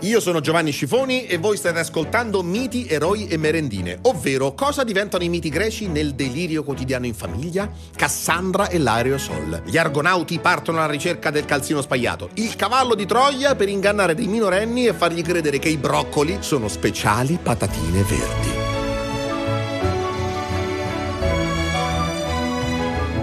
Io sono Giovanni Scifoni e voi state ascoltando Miti, Eroi e Merendine, ovvero cosa diventano i miti greci nel delirio quotidiano in famiglia? Cassandra e l'Aerosol. Gli argonauti partono alla ricerca del calzino spagliato. Il cavallo di Troia per ingannare dei minorenni e fargli credere che i broccoli sono speciali patatine verdi.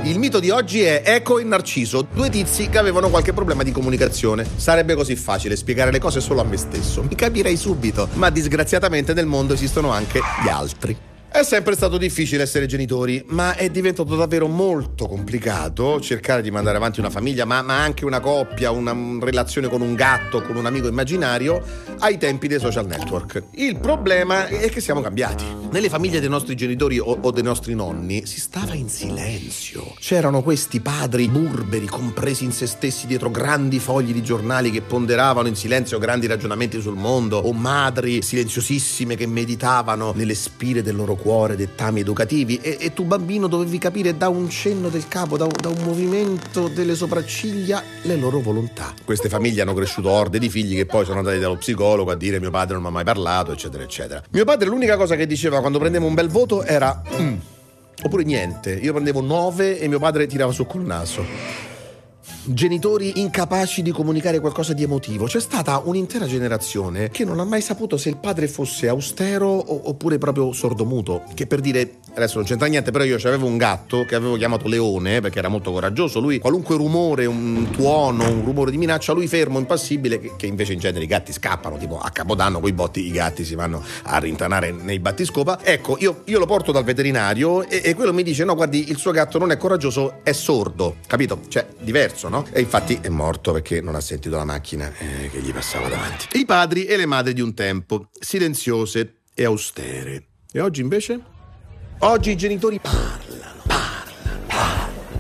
Il mito di oggi è Eco e Narciso, due tizi che avevano qualche problema di comunicazione. Sarebbe così facile spiegare le cose solo a me stesso, mi capirei subito, ma disgraziatamente nel mondo esistono anche gli altri. È sempre stato difficile essere genitori, ma è diventato davvero molto complicato cercare di mandare avanti una famiglia, ma, ma anche una coppia, una, relazione con un gatto, con un amico immaginario, ai tempi dei social network. Il problema è che siamo cambiati. Nelle famiglie dei nostri genitori o, o dei nostri nonni si stava in silenzio. C'erano questi padri burberi, compresi in se stessi dietro grandi fogli di giornali che ponderavano in silenzio grandi ragionamenti sul mondo, o madri silenziosissime che meditavano nelle spire del loro cuore dettami educativi e, e, tu bambino dovevi capire da un cenno del capo, da, da, un movimento delle sopracciglia le loro volontà. Queste famiglie hanno cresciuto orde di figli che poi sono andati dallo psicologo a dire mio padre non mi ha mai parlato, eccetera, eccetera. Mio padre l'unica cosa che diceva quando prendevo un bel voto era... Mm. Oppure niente, io prendevo 9 e mio padre tirava su col naso genitori incapaci di comunicare qualcosa di emotivo. C'è stata un'intera generazione che non ha mai saputo se il padre fosse austero oppure proprio sordomuto. Che per dire, adesso non c'entra niente, però io avevo un gatto che avevo chiamato Leone perché era molto coraggioso. Lui, qualunque rumore, un tuono, un rumore di minaccia, lui fermo, impassibile, che, che invece in genere i gatti scappano, tipo a Capodanno, coi botti i gatti si vanno a rintanare nei battiscopa. Ecco, io, io lo porto dal veterinario e, e quello mi dice: no, guardi, il suo gatto non è coraggioso, è sordo. Capito? Cioè, diverso, no? E infatti è morto perché non ha sentito la macchina eh, che gli passava davanti. I padri e le madri di un tempo, silenziose e austere. E oggi invece? Oggi i genitori parlano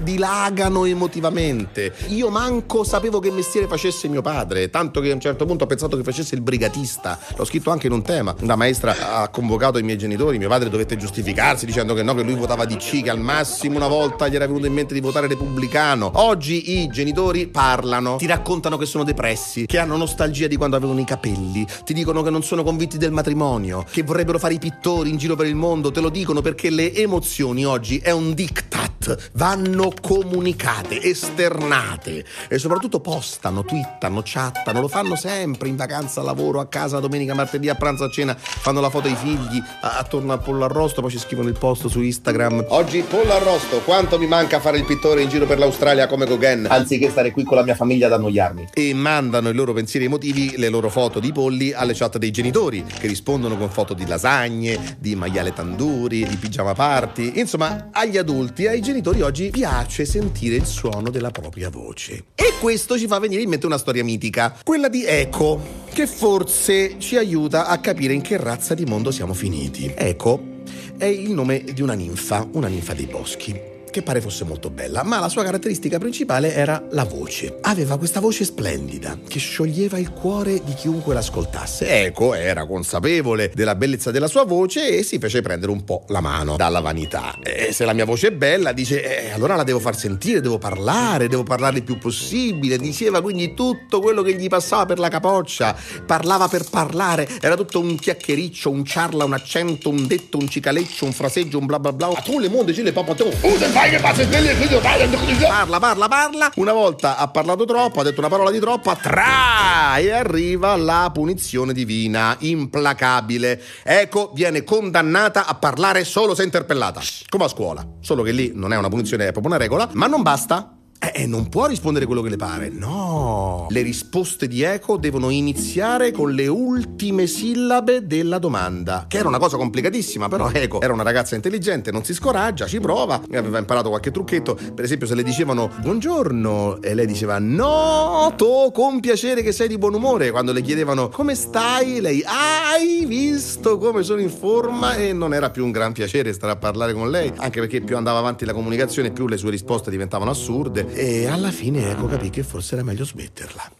dilagano emotivamente. Io manco sapevo che mestiere facesse mio padre, tanto che a un certo punto ho pensato che facesse il brigatista. L'ho scritto anche in un tema. La maestra ha convocato i miei genitori, mio padre dovette giustificarsi dicendo che no, che lui votava DC, che al massimo una volta gli era venuto in mente di votare repubblicano. Oggi i genitori parlano, ti raccontano che sono depressi, che hanno nostalgia di quando avevano i capelli, ti dicono che non sono convinti del matrimonio, che vorrebbero fare i pittori in giro per il mondo, te lo dicono perché le emozioni oggi è un diktat, vanno comunicate, esternate e soprattutto postano, twittano, chattano, lo fanno sempre in vacanza, lavoro, a casa, domenica, martedì, a pranzo, a cena, fanno la foto ai figli, attorno al pollo arrosto, poi ci scrivono il post su Instagram. Oggi pollo arrosto, quanto mi manca fare il pittore in giro per l'Australia come Gauguin, anziché stare qui con la mia famiglia ad annoiarmi. E mandano i loro pensieri emotivi, le loro foto di polli alle chat dei genitori, che rispondono con foto di lasagne, di maiale tanduri, di pigiama party. Insomma, agli adulti, ai genitori oggi piace piace sentire il suono della propria voce. E questo ci fa venire in mente una storia mitica, quella di Eco, che forse ci aiuta a capire in che razza di mondo siamo finiti. Eco è il nome di una ninfa, una ninfa dei boschi che pare fosse molto bella, ma la sua caratteristica principale era la voce. Aveva questa voce splendida che scioglieva il cuore di chiunque l'ascoltasse. Ecco, era consapevole della bellezza della sua voce e si fece prendere un po' la mano dalla vanità. E se la mia voce è bella, dice, eh, allora la devo far sentire, devo parlare, devo parlare il più possibile. Diceva quindi tutto quello che gli passava per la capoccia. Parlava per parlare, era tutto un chiacchiericcio, un ciarla, un accento, un detto, un cicaleccio, un fraseggio, un bla bla bla. A tu le mondo, ci le papateo. Fai che passa sveglia Parla, parla, parla. Una volta ha parlato troppo, ha detto una parola di troppo, tra e arriva la punizione divina, implacabile. Ecco, viene condannata a parlare solo se interpellata, come a scuola. Solo che lì non è una punizione, è proprio una regola, ma non basta. Eh, non può rispondere quello che le pare. No. Le risposte di Eco devono iniziare con le ultime sillabe della domanda. Che era una cosa complicatissima, però Eco era una ragazza intelligente, non si scoraggia, ci prova. Aveva imparato qualche trucchetto. Per esempio, se le dicevano buongiorno e lei diceva noto con piacere che sei di buon umore. Quando le chiedevano come stai, lei hai visto come sono in forma e non era più un gran piacere stare a parlare con lei, anche perché più andava avanti la comunicazione, più le sue risposte diventavano assurde e alla fine ecco capì che forse era meglio smetterla.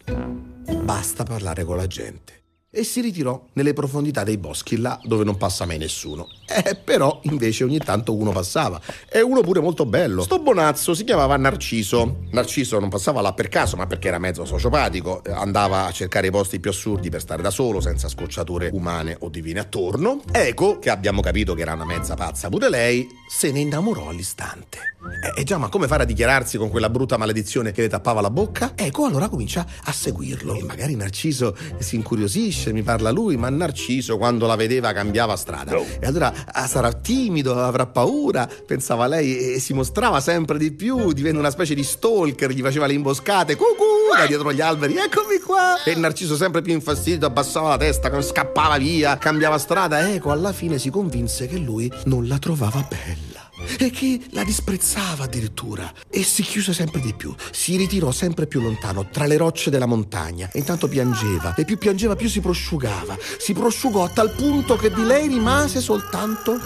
Basta parlare con la gente. e si ritirò nelle profondità dei boschi, là dove non passa mai nessuno. Eh, però invece ogni tanto uno passava. E uno pure molto bello. Sto bonazzo si chiamava Narciso. Narciso non passava là per caso, ma perché era mezzo sociopatico. Andava a cercare i posti più assurdi per stare da solo, senza scocciature umane o divine attorno. Eco, che abbiamo capito che era una mezza pazza pure lei, se ne innamorò all'istante. Eh, eh, già, ma come fare a dichiararsi con quella brutta maledizione che le tappava la bocca? Ecco, allora comincia a seguirlo. E magari Narciso si incuriosisce, mi parla lui, ma Narciso quando la vedeva cambiava strada. No. E allora ah, sarà timido, avrà paura, pensava lei, e si mostrava sempre di più, diventa una specie di stalker, gli faceva le imboscate, cucù, da dietro gli alberi, eccomi qua. E Narciso sempre più infastidito, abbassava la testa, scappava via, cambiava strada. Ecco, alla fine si convinse che lui non la trovava bella e che la disprezzava addirittura. E si chiuse sempre di più, si ritirò sempre più lontano tra le rocce della montagna. E intanto piangeva. E più piangeva più si prosciugava, si prosciugò a tal punto che di lei rimase soltanto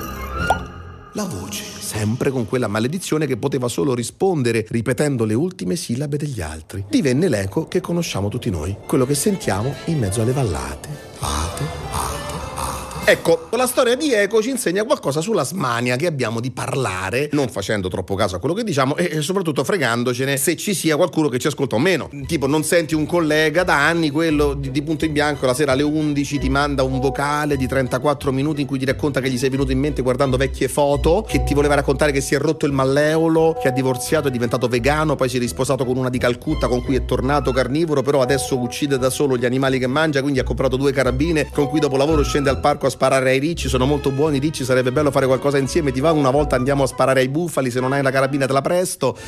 la voce, sempre con quella maledizione che poteva solo rispondere ripetendo le ultime sillabe degli altri. Divenne l'eco che conosciamo tutti noi, quello che sentiamo in mezzo alle vallate, ate, ate. Ecco, la storia di Eco ci insegna qualcosa sulla smania che abbiamo di parlare, non facendo troppo caso a quello che diciamo e soprattutto fregandocene se ci sia qualcuno che ci ascolta o meno. Tipo, non senti un collega da anni, quello di, di punto in bianco, la sera alle 11 ti manda un vocale di 34 minuti in cui ti racconta che gli sei venuto in mente guardando vecchie foto, che ti voleva raccontare che si è rotto il malleolo, che ha divorziato, è diventato vegano, poi si è risposato con una di Calcutta con cui è tornato carnivoro, però adesso uccide da solo gli animali che mangia, quindi ha comprato due carabine con cui dopo lavoro scende al parco a sparare ai ricci, sono molto buoni i ricci, sarebbe bello fare qualcosa insieme, ti va una volta andiamo a sparare ai bufali, se non hai la carabina te la presto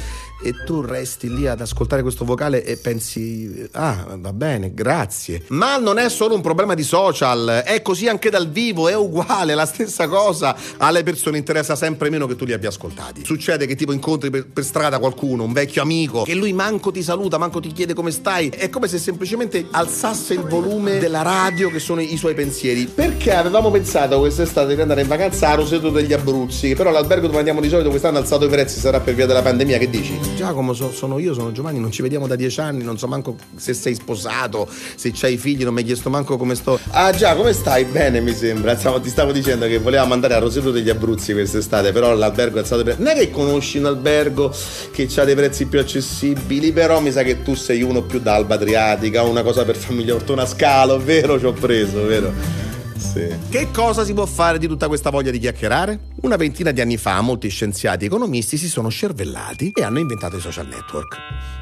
e tu resti lì ad ascoltare questo vocale e pensi ah va bene, grazie. Ma non è solo un problema di social, è così anche dal vivo, è uguale, la stessa cosa, alle persone interessa sempre meno che tu li abbia ascoltati. Succede che tipo incontri per, per strada qualcuno, un vecchio amico, che lui manco ti saluta, manco ti chiede come stai, è come se semplicemente alzasse il volume della radio che sono i suoi pensieri. Perché avevamo pensato quest'estate di andare in vacanza a Roseto degli Abruzzi, però l'albergo dove andiamo di solito quest'anno ha alzato i prezzi, sarà per via della pandemia, che dici? Giacomo, so, sono io, sono Giovanni, non ci vediamo da dieci anni, non so manco se sei sposato, se c'hai figli, non mi hai chiesto manco come sto. Ah già, come stai? Bene mi sembra, Stavo, ti stavo dicendo che volevamo andare a Roseto degli Abruzzi quest'estate, però l'albergo ha alzato i prezzi. Non è che conosci un albergo che ha dei prezzi più accessibili, però mi sa che tu sei uno più d'Alba Adriatica, una cosa per famiglia Ortona Scalo, vero? Ci ho preso, vero? Sì. Che cosa si può fare di tutta questa voglia di chiacchierare? Una ventina di anni fa molti scienziati e economisti si sono scervellati e hanno inventato i social network.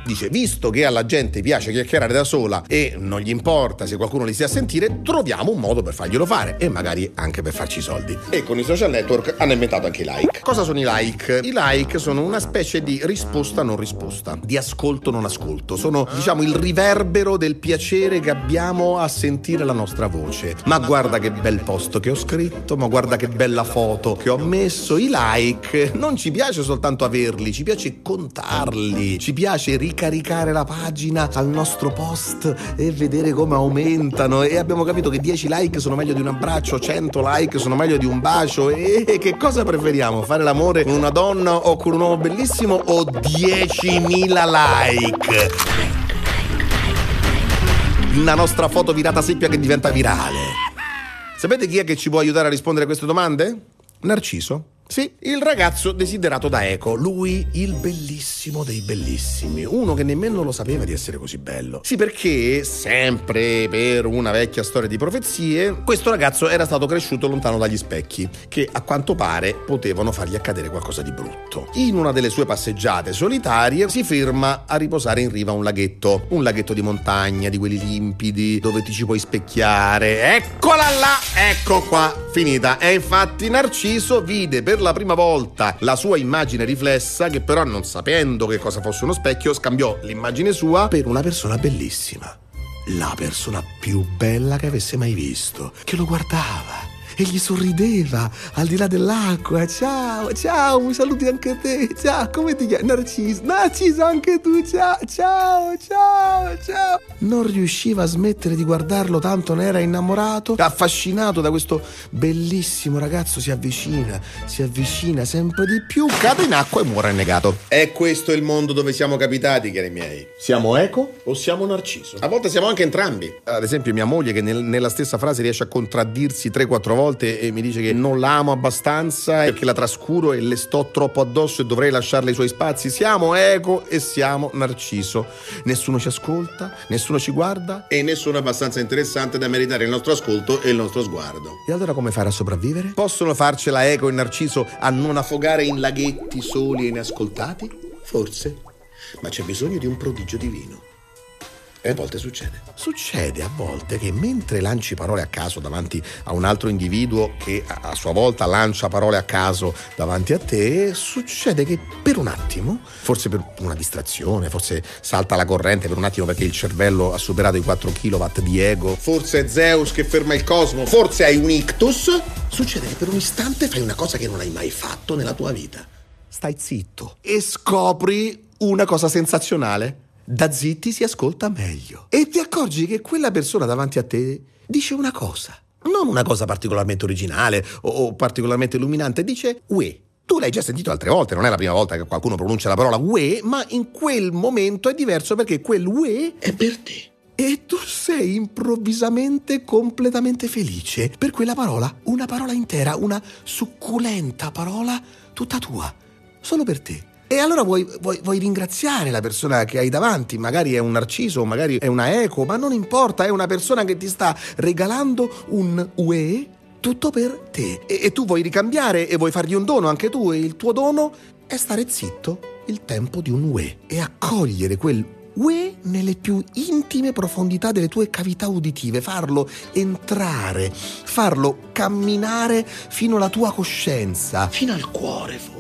Dice, visto che alla gente piace chiacchierare da sola e non gli importa se qualcuno li stia a sentire, troviamo un modo per farglielo fare e magari anche per farci soldi. E con i social network hanno inventato anche i like. Cosa sono i like? I like sono una specie di risposta non risposta, di ascolto non ascolto. Sono, diciamo, il riverbero del piacere che abbiamo a sentire la nostra voce. Ma guarda che bel post che ho scritto, ma guarda che bella foto che ho messo. I like non ci piace soltanto averli, ci piace contarli, ci piace ricaricare la pagina al nostro post e vedere come aumentano. E abbiamo capito che 10 like sono meglio di un abbraccio, 100 like sono meglio di un bacio. E che cosa preferiamo? Fare l'amore con una donna o con un uomo bellissimo o 10.000 like? La nostra foto virata seppia che diventa virale. Sapete chi è che ci può aiutare a rispondere a queste domande? Narciso. Sì, il ragazzo desiderato da Eco, lui il bellissimo dei bellissimi, uno che nemmeno lo sapeva di essere così bello. Sì, perché, sempre per una vecchia storia di profezie, questo ragazzo era stato cresciuto lontano dagli specchi, che a quanto pare potevano fargli accadere qualcosa di brutto. In una delle sue passeggiate solitarie si ferma a riposare in riva a un laghetto, un laghetto di montagna, di quelli limpidi, dove ti ci puoi specchiare. Eccola là, ecco qua, finita. E infatti Narciso vide per per la prima volta la sua immagine riflessa, che però non sapendo che cosa fosse uno specchio, scambiò l'immagine sua per una persona bellissima. La persona più bella che avesse mai visto, che lo guardava e gli sorrideva al di là dell'acqua. Ciao, ciao, mi saluti anche te. Ciao, come ti chiami? Narciso. Narciso, anche tu. Ciao, ciao, ciao, ciao. Non riusciva a smettere di guardarlo, tanto ne era innamorato. Affascinato da questo bellissimo ragazzo, si avvicina, si avvicina sempre di più, cade in acqua e muore annegato. È questo il mondo dove siamo capitati, cari miei. Siamo Eco o siamo Narciso? A volte siamo anche entrambi. Ad esempio, mia moglie, che nel, nella stessa frase riesce a contraddirsi 3-4 volte e mi dice che non l'amo abbastanza e che la trascuro e le sto troppo addosso e dovrei lasciarle i suoi spazi. Siamo Eco e siamo Narciso. Nessuno ci ascolta, nessuno ci guarda e nessuno è abbastanza interessante da meritare il nostro ascolto e il nostro sguardo. E allora come fare a sopravvivere? Possono farcela Eco e Narciso a non affogare in laghetti soli e inascoltati? Forse, ma c'è bisogno di un prodigio divino. E a volte succede. Succede a volte che mentre lanci parole a caso davanti a un altro individuo che a sua volta lancia parole a caso davanti a te, succede che per un attimo, forse per una distrazione, forse salta la corrente per un attimo perché il cervello ha superato i 4 kW di ego, forse è Zeus che ferma il cosmo, forse hai un ictus, succede che per un istante fai una cosa che non hai mai fatto nella tua vita. Stai zitto e scopri una cosa sensazionale da zitti si ascolta meglio. E ti accorgi che quella persona davanti a te dice una cosa. Non una cosa particolarmente originale o particolarmente illuminante, dice ue. Tu l'hai già sentito altre volte, non è la prima volta che qualcuno pronuncia la parola ue, ma in quel momento è diverso perché quel ue è per te. E tu sei improvvisamente completamente felice per quella parola, una parola intera, una succulenta parola tutta tua, solo per te. E allora vuoi, vuoi, vuoi, ringraziare la persona che hai davanti, magari è un narciso, magari è una eco, ma non importa, è una persona che ti sta regalando un UE tutto per te. E, e tu vuoi ricambiare e vuoi fargli un dono anche tu, e il tuo dono è stare zitto il tempo di un UE e accogliere quel UE nelle più intime profondità delle tue cavità uditive, farlo entrare, farlo camminare fino alla tua coscienza, fino al cuore forse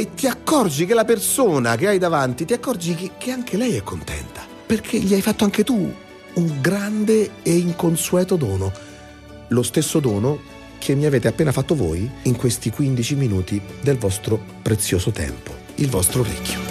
e ti accorgi che la persona che hai davanti, ti accorgi che, che anche lei è contenta, perché gli hai fatto anche tu un grande e inconsueto dono, lo stesso dono che mi avete appena fatto voi in questi 15 minuti del vostro prezioso tempo, il vostro orecchio.